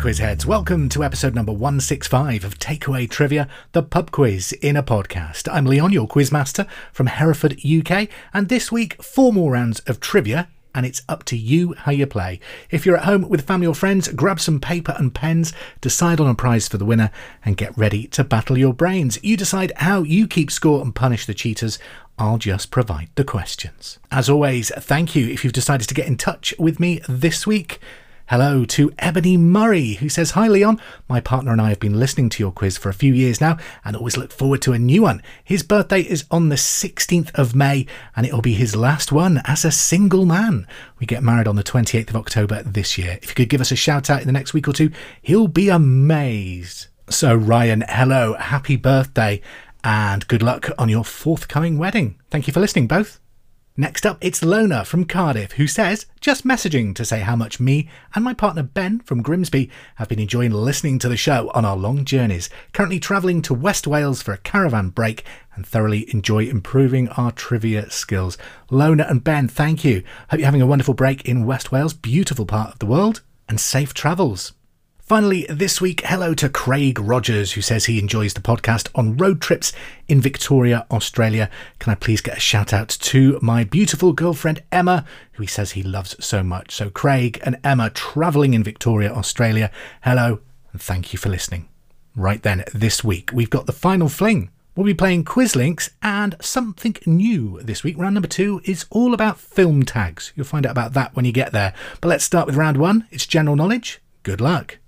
Hello, quizheads. Welcome to episode number 165 of Takeaway Trivia, the pub quiz in a podcast. I'm Leon, your quizmaster from Hereford, UK, and this week, four more rounds of trivia and it's up to you how you play. If you're at home with family or friends, grab some paper and pens, decide on a prize for the winner, and get ready to battle your brains. You decide how you keep score and punish the cheaters. I'll just provide the questions. As always, thank you if you've decided to get in touch with me this week. Hello to Ebony Murray, who says, Hi Leon, my partner and I have been listening to your quiz for a few years now and always look forward to a new one. His birthday is on the 16th of May and it'll be his last one as a single man. We get married on the 28th of October this year. If you could give us a shout out in the next week or two, he'll be amazed. So, Ryan, hello, happy birthday, and good luck on your forthcoming wedding. Thank you for listening, both. Next up, it's Lona from Cardiff, who says, just messaging to say how much me and my partner Ben from Grimsby have been enjoying listening to the show on our long journeys. Currently travelling to West Wales for a caravan break and thoroughly enjoy improving our trivia skills. Lona and Ben, thank you. Hope you're having a wonderful break in West Wales, beautiful part of the world, and safe travels. Finally, this week, hello to Craig Rogers, who says he enjoys the podcast on road trips in Victoria, Australia. Can I please get a shout out to my beautiful girlfriend Emma, who he says he loves so much? So, Craig and Emma travelling in Victoria, Australia, hello, and thank you for listening. Right then, this week, we've got the final fling. We'll be playing quiz links and something new this week. Round number two is all about film tags. You'll find out about that when you get there. But let's start with round one. It's general knowledge. Good luck.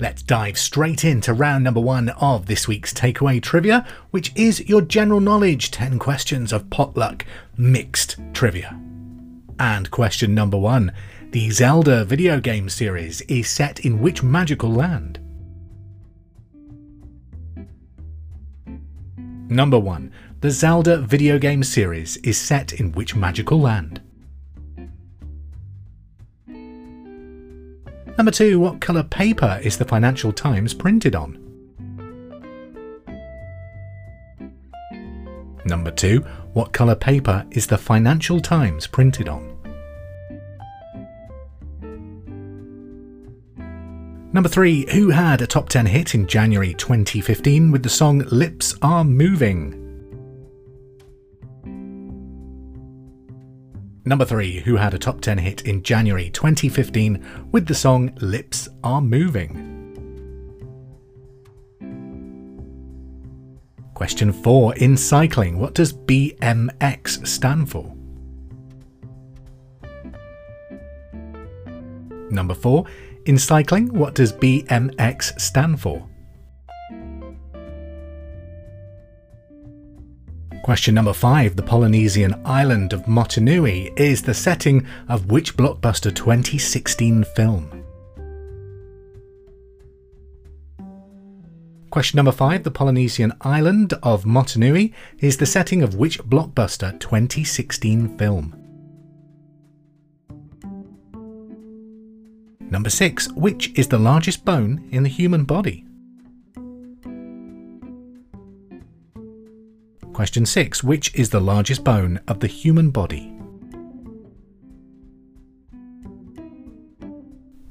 Let's dive straight into round number one of this week's takeaway trivia, which is your general knowledge 10 questions of potluck mixed trivia. And question number one The Zelda video game series is set in which magical land? Number 1. The Zelda video game series is set in which magical land? Number 2. What colour paper is the Financial Times printed on? Number 2. What colour paper is the Financial Times printed on? Number 3. Who had a top 10 hit in January 2015 with the song Lips Are Moving? Number 3. Who had a top 10 hit in January 2015 with the song Lips Are Moving? Question 4. In cycling, what does BMX stand for? Number 4. In cycling, what does BMX stand for? Question number five The Polynesian island of Motunui is the setting of which blockbuster 2016 film? Question number five The Polynesian island of Motunui is the setting of which blockbuster 2016 film? Number 6. Which is the largest bone in the human body? Question 6. Which is the largest bone of the human body?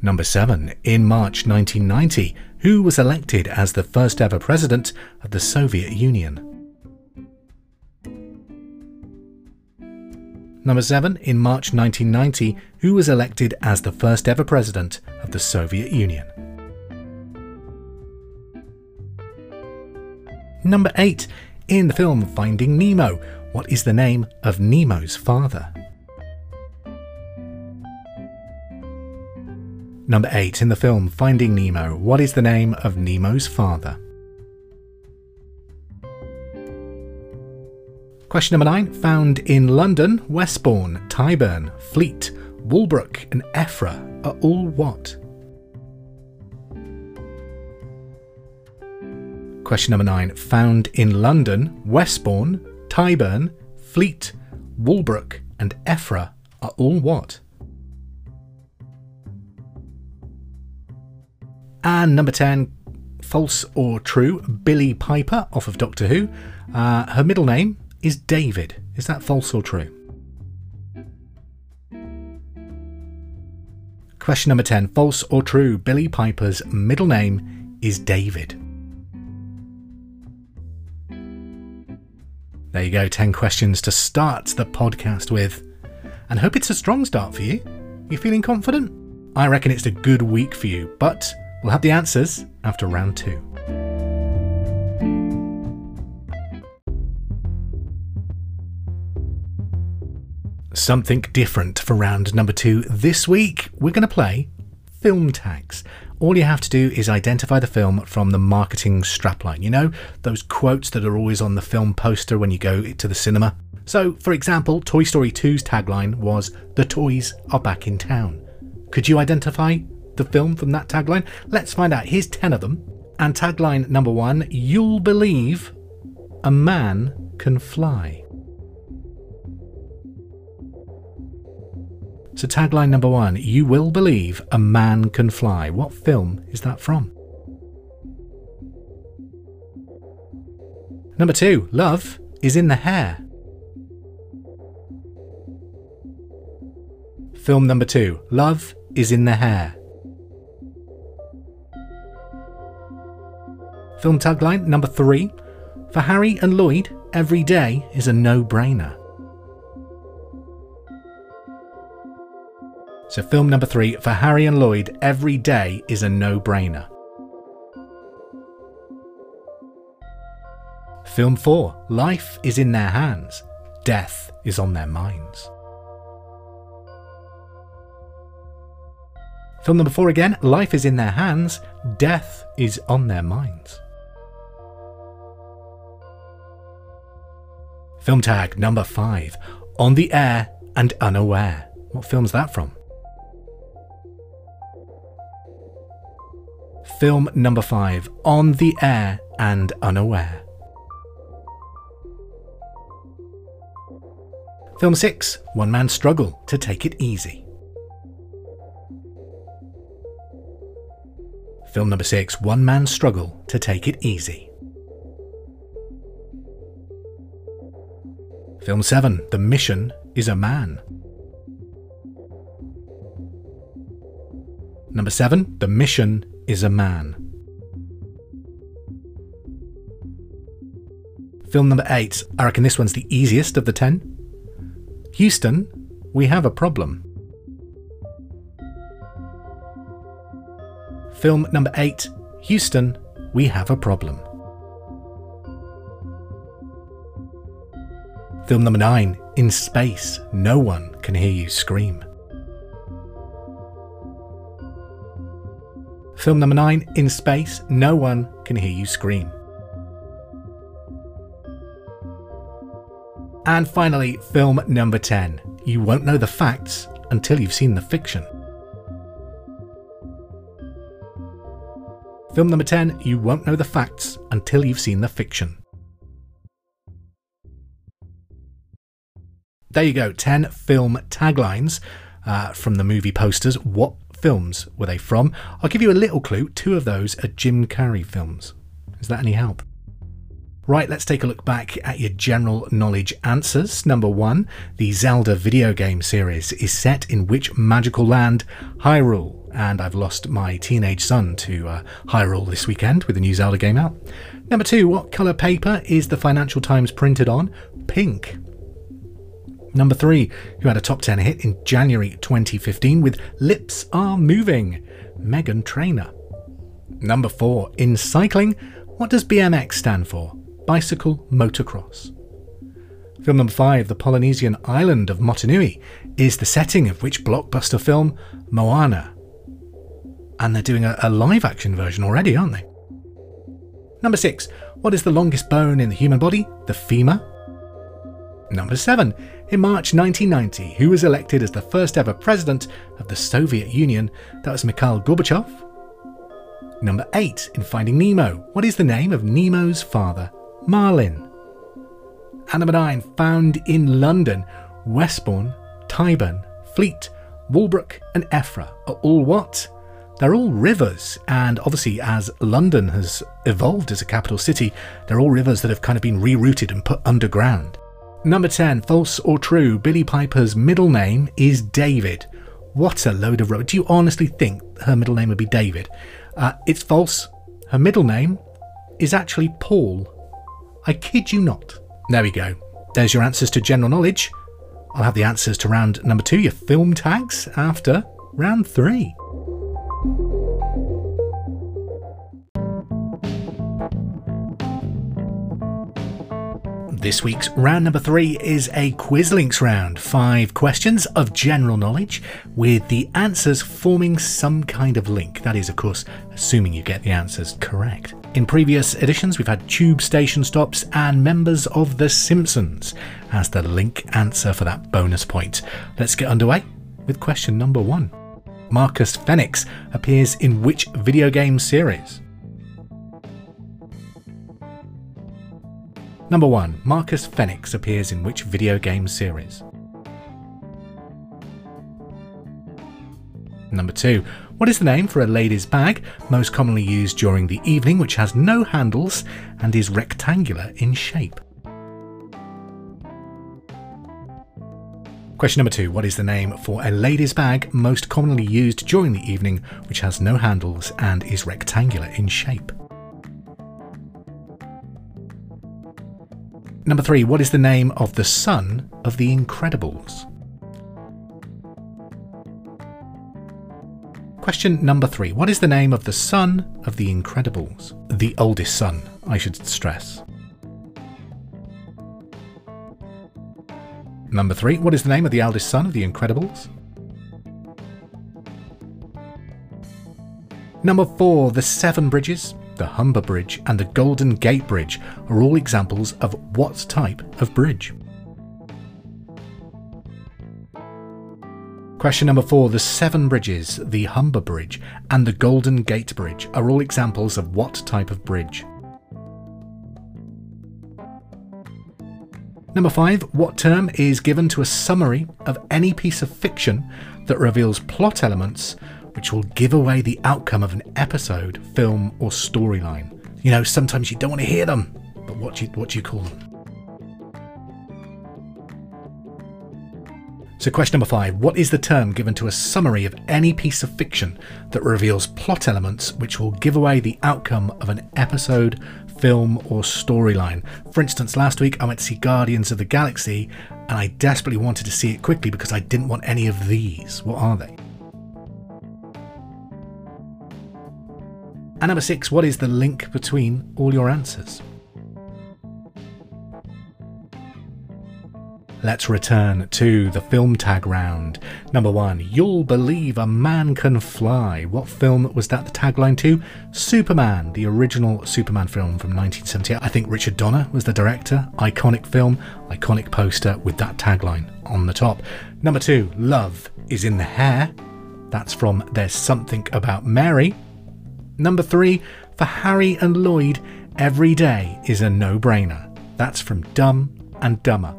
Number 7. In March 1990, who was elected as the first ever president of the Soviet Union? Number 7. In March 1990, who was elected as the first ever president of the Soviet Union? Number 8. In the film Finding Nemo, what is the name of Nemo's father? Number 8. In the film Finding Nemo, what is the name of Nemo's father? Question number nine found in London, Westbourne, Tyburn, Fleet, Walbrook, and Effra are all what? Question number nine found in London, Westbourne, Tyburn, Fleet, Walbrook, and Effra are all what? And number 10 false or true, Billie Piper off of Doctor Who. Uh, her middle name is David. Is that false or true? Question number 10 False or true, Billie Piper's middle name is David. There you go, 10 questions to start the podcast with. And hope it's a strong start for you. You feeling confident? I reckon it's a good week for you, but we'll have the answers after round two. Something different for round number two. This week, we're going to play film tags. All you have to do is identify the film from the marketing strapline. You know, those quotes that are always on the film poster when you go to the cinema. So, for example, Toy Story 2's tagline was, The toys are back in town. Could you identify the film from that tagline? Let's find out. Here's 10 of them. And tagline number one You'll believe a man can fly. So, tagline number one You will believe a man can fly. What film is that from? Number two Love is in the hair. Film number two Love is in the hair. Film tagline number three For Harry and Lloyd, every day is a no brainer. So, film number three for Harry and Lloyd, every day is a no brainer. Film four, life is in their hands, death is on their minds. Film number four again, life is in their hands, death is on their minds. Film tag number five, on the air and unaware. What film's that from? Film number five On the Air and Unaware. Film 6 One Man's Struggle to Take It Easy. Film number 6 One Man's Struggle to Take It Easy. Film 7 The Mission is a Man. Number 7 The Mission is a man. Film number eight. I reckon this one's the easiest of the ten. Houston, we have a problem. Film number eight. Houston, we have a problem. Film number nine. In space, no one can hear you scream. Film number nine, In Space, no one can hear you scream. And finally, film number 10. You won't know the facts until you've seen the fiction. Film number 10. You won't know the facts until you've seen the fiction. There you go, 10 film taglines uh, from the movie posters. What films were they from? I'll give you a little clue. Two of those are Jim Carrey films. Is that any help? Right, let's take a look back at your general knowledge answers. Number one, the Zelda video game series is set in which magical land? Hyrule. And I've lost my teenage son to uh, Hyrule this weekend with the new Zelda game out. Number two, what colour paper is the Financial Times printed on? Pink. Number three, who had a top 10 hit in January 2015 with Lips Are Moving, Meghan Trainor. Number four, in cycling, what does BMX stand for? Bicycle Motocross. Film number five, the Polynesian island of Motunui, is the setting of which blockbuster film? Moana. And they're doing a, a live action version already, aren't they? Number six, what is the longest bone in the human body? The femur. Number seven, in March 1990, who was elected as the first ever president of the Soviet Union? That was Mikhail Gorbachev. Number 8 in Finding Nemo. What is the name of Nemo's father? Marlin. And number 9, found in London. Westbourne, Tyburn, Fleet, Walbrook, and Effra are all what? They're all rivers, and obviously, as London has evolved as a capital city, they're all rivers that have kind of been rerouted and put underground. Number 10, false or true, Billie Piper's middle name is David. What a load of rubbish. Do you honestly think her middle name would be David? Uh, it's false. Her middle name is actually Paul. I kid you not. There we go. There's your answers to general knowledge. I'll have the answers to round number two, your film tags, after round three. This week's round number three is a Quizlinks round. Five questions of general knowledge with the answers forming some kind of link. That is, of course, assuming you get the answers correct. In previous editions, we've had tube station stops and members of The Simpsons as the link answer for that bonus point. Let's get underway with question number one. Marcus Fenix appears in which video game series? Number 1. Marcus Fenix appears in which video game series? Number 2. What is the name for a lady's bag, most commonly used during the evening, which has no handles and is rectangular in shape? Question number two What is the name for a lady's bag most commonly used during the evening, which has no handles and is rectangular in shape? Number three, what is the name of the son of the Incredibles? Question number three, what is the name of the son of the Incredibles? The oldest son, I should stress. Number three, what is the name of the eldest son of the Incredibles? Number four, the Severn Bridges the Humber Bridge, and the Golden Gate Bridge are all examples of what type of bridge? Question number four The Severn Bridges, the Humber Bridge, and the Golden Gate Bridge are all examples of what type of bridge? Number five, what term is given to a summary of any piece of fiction that reveals plot elements which will give away the outcome of an episode, film, or storyline. You know, sometimes you don't want to hear them, but what do you, what do you call them? So, question number five What is the term given to a summary of any piece of fiction that reveals plot elements which will give away the outcome of an episode, film, or storyline? For instance, last week I went to see Guardians of the Galaxy and I desperately wanted to see it quickly because I didn't want any of these. What are they? And number six, what is the link between all your answers? Let's return to the film tag round. Number one, You'll Believe a Man Can Fly. What film was that the tagline to? Superman, the original Superman film from 1978. I think Richard Donner was the director. Iconic film, iconic poster with that tagline on the top. Number two, Love is in the Hair. That's from There's Something About Mary. Number three, for Harry and Lloyd, every day is a no brainer. That's from Dumb and Dumber.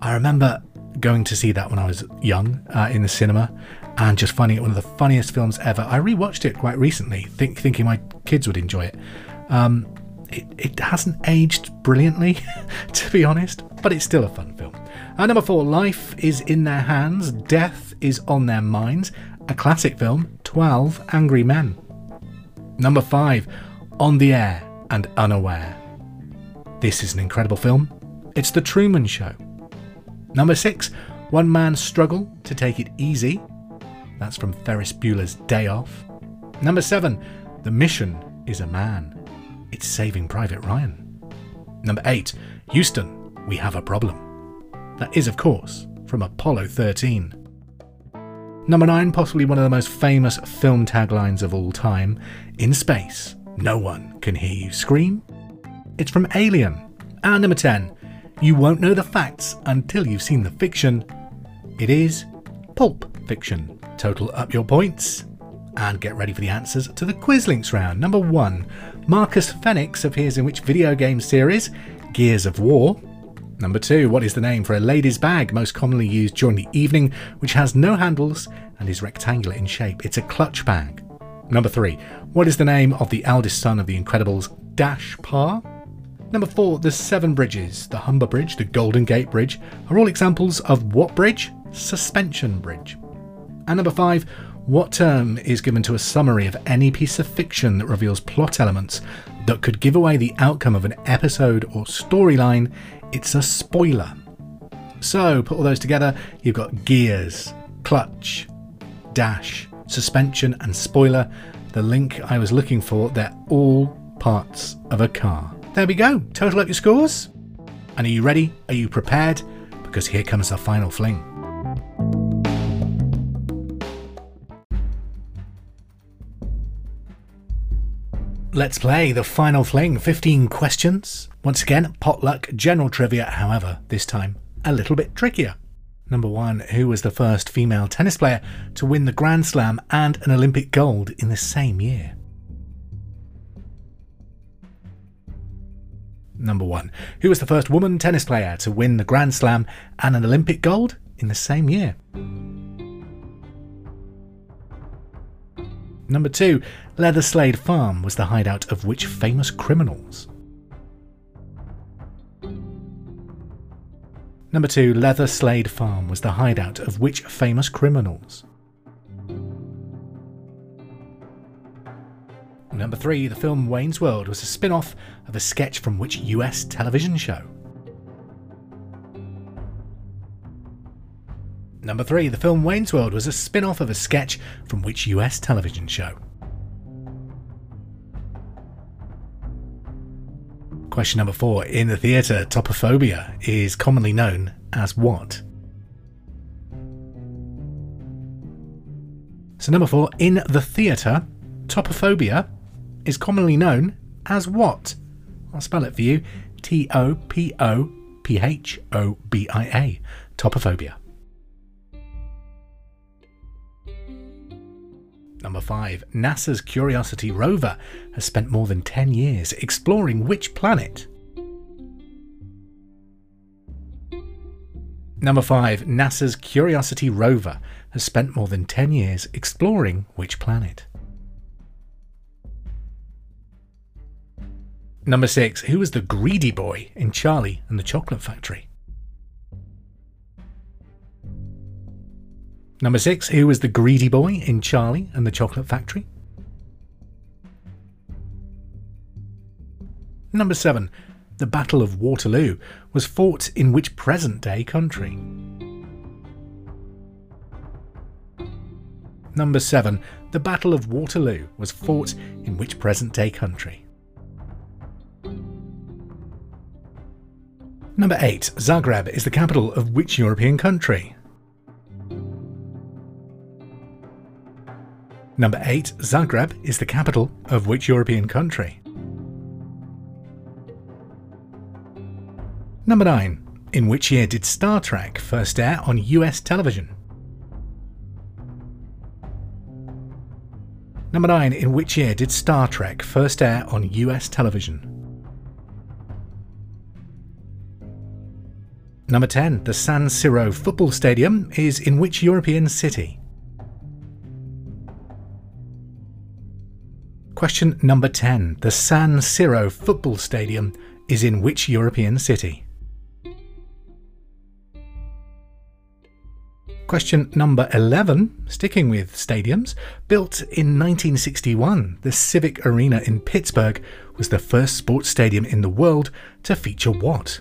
I remember going to see that when I was young uh, in the cinema and just finding it one of the funniest films ever. I rewatched it quite recently, think, thinking my kids would enjoy it. Um, it. It hasn't aged brilliantly, to be honest, but it's still a fun film. Uh, number four, Life is in Their Hands, Death is on Their Minds, a classic film, 12 Angry Men. Number 5, On the Air and Unaware. This is an incredible film. It's The Truman Show. Number 6, One Man's Struggle to Take It Easy. That's from Ferris Bueller's Day Off. Number 7, The Mission is a Man. It's Saving Private Ryan. Number 8, Houston, We Have a Problem. That is, of course, from Apollo 13. Number 9, possibly one of the most famous film taglines of all time In space, no one can hear you scream. It's from Alien. And number 10, You won't know the facts until you've seen the fiction. It is Pulp Fiction. Total up your points and get ready for the answers to the Quizlinks round. Number 1, Marcus Fenix appears in which video game series? Gears of War. Number two, what is the name for a lady's bag most commonly used during the evening, which has no handles and is rectangular in shape? It's a clutch bag. Number 3. What is the name of the eldest son of the Incredibles, Dash Parr? Number 4. The Severn Bridges, the Humber Bridge, the Golden Gate Bridge, are all examples of what bridge? Suspension Bridge. And number 5. What term is given to a summary of any piece of fiction that reveals plot elements that could give away the outcome of an episode or storyline? It's a spoiler. So, put all those together, you've got gears, clutch, dash, suspension, and spoiler. The link I was looking for, they're all parts of a car. There we go, total up your scores. And are you ready? Are you prepared? Because here comes the final fling. Let's play the final fling 15 questions. Once again, potluck general trivia, however, this time a little bit trickier. Number one, who was the first female tennis player to win the Grand Slam and an Olympic gold in the same year? Number one, who was the first woman tennis player to win the Grand Slam and an Olympic gold in the same year? Number two, Leatherslade Farm was the hideout of which famous criminals? Number 2, Leatherslade Farm was the hideout of which famous criminals? Number 3, the film Wayne's World was a spin off of a sketch from which US television show? Number 3, the film Wayne's World was a spin off of a sketch from which US television show? Question number four. In the theatre, topophobia is commonly known as what? So, number four. In the theatre, topophobia is commonly known as what? I'll spell it for you T O P O P H O B I A. Topophobia. Number 5. NASA's Curiosity rover has spent more than 10 years exploring which planet? Number 5. NASA's Curiosity rover has spent more than 10 years exploring which planet? Number 6. Who was the greedy boy in Charlie and the Chocolate Factory? Number six, who was the greedy boy in Charlie and the Chocolate Factory? Number seven, the Battle of Waterloo was fought in which present day country? Number seven, the Battle of Waterloo was fought in which present day country? Number 8. Zagreb is the capital of which European country? Number 8. Zagreb is the capital of which European country? Number 9. In which year did Star Trek first air on US television? Number 9. In which year did Star Trek first air on US television? Number 10. The San Siro football stadium is in which European city? Question number 10. The San Siro football stadium is in which European city? Question number 11, sticking with stadiums. Built in 1961, the Civic Arena in Pittsburgh was the first sports stadium in the world to feature what?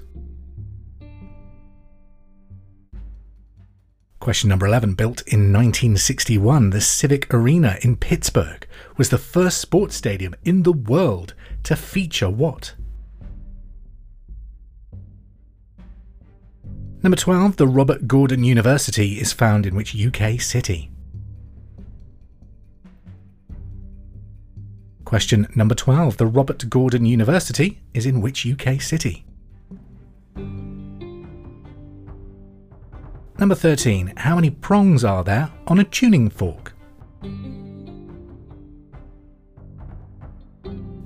Question number 11. Built in 1961, the Civic Arena in Pittsburgh was the first sports stadium in the world to feature what? Number 12. The Robert Gordon University is found in which UK city? Question number 12. The Robert Gordon University is in which UK city? Number 13. How many prongs are there on a tuning fork?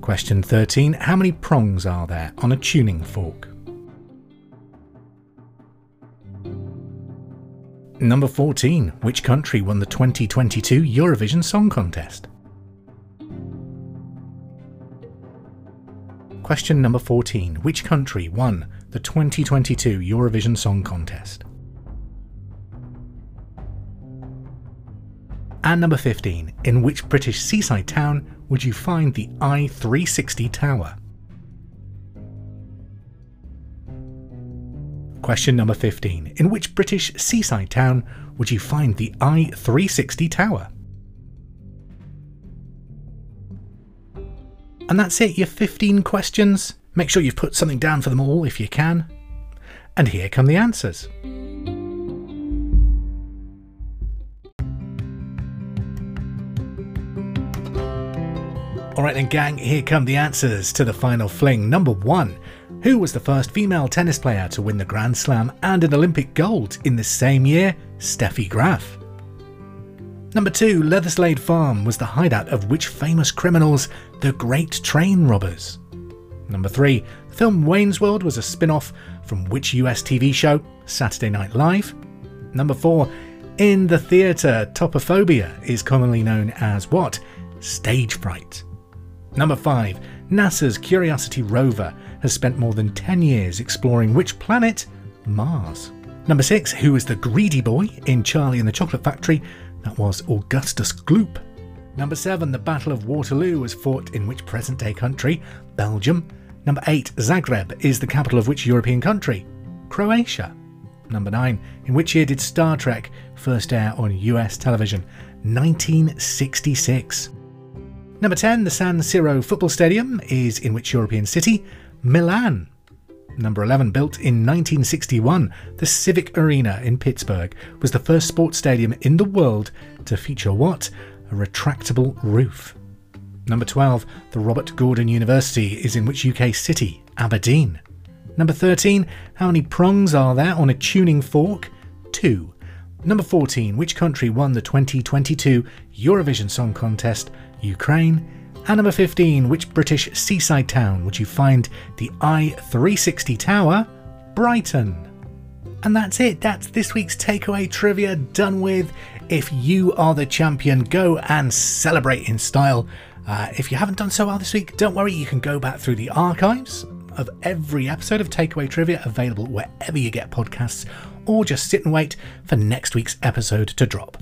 Question 13. How many prongs are there on a tuning fork? Number 14. Which country won the 2022 Eurovision Song Contest? Question number 14. Which country won the 2022 Eurovision Song Contest? And number 15 In which British seaside town would you find the I 360 Tower? Question number 15 In which British seaside town would you find the I 360 Tower? And that's it, your 15 questions. Make sure you've put something down for them all if you can. And here come the answers. Alright then, gang, here come the answers to the final fling. Number one Who was the first female tennis player to win the Grand Slam and an Olympic gold in the same year? Steffi Graf. Number two, Leatherslade Farm was the hideout of which famous criminals? The Great Train Robbers. Number three, the film Wayne's World was a spin off from which US TV show? Saturday Night Live. Number four, in the theatre, topophobia is commonly known as what? Stage fright. Number five, NASA's Curiosity rover has spent more than 10 years exploring which planet? Mars. Number six, who was the greedy boy in Charlie and the Chocolate Factory? That was Augustus Gloop. Number 7, the Battle of Waterloo was fought in which present day country? Belgium. Number 8, Zagreb is the capital of which European country? Croatia. Number 9, in which year did Star Trek first air on US television? 1966. Number 10, the San Siro football stadium is in which European city? Milan. Number 11, built in 1961, the Civic Arena in Pittsburgh was the first sports stadium in the world to feature what? A retractable roof. Number 12, the Robert Gordon University is in which UK city? Aberdeen. Number 13, how many prongs are there on a tuning fork? Two. Number 14, which country won the 2022 Eurovision Song Contest? Ukraine. And number 15, which British seaside town would you find the I 360 Tower? Brighton. And that's it, that's this week's takeaway trivia done with. If you are the champion, go and celebrate in style. Uh, if you haven't done so well this week, don't worry, you can go back through the archives of every episode of Takeaway Trivia available wherever you get podcasts, or just sit and wait for next week's episode to drop.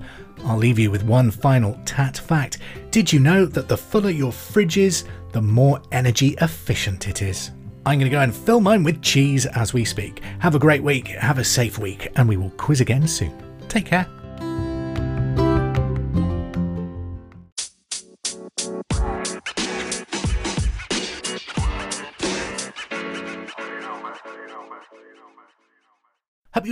I'll leave you with one final tat fact. Did you know that the fuller your fridge is, the more energy efficient it is? I'm going to go and fill mine with cheese as we speak. Have a great week, have a safe week, and we will quiz again soon. Take care.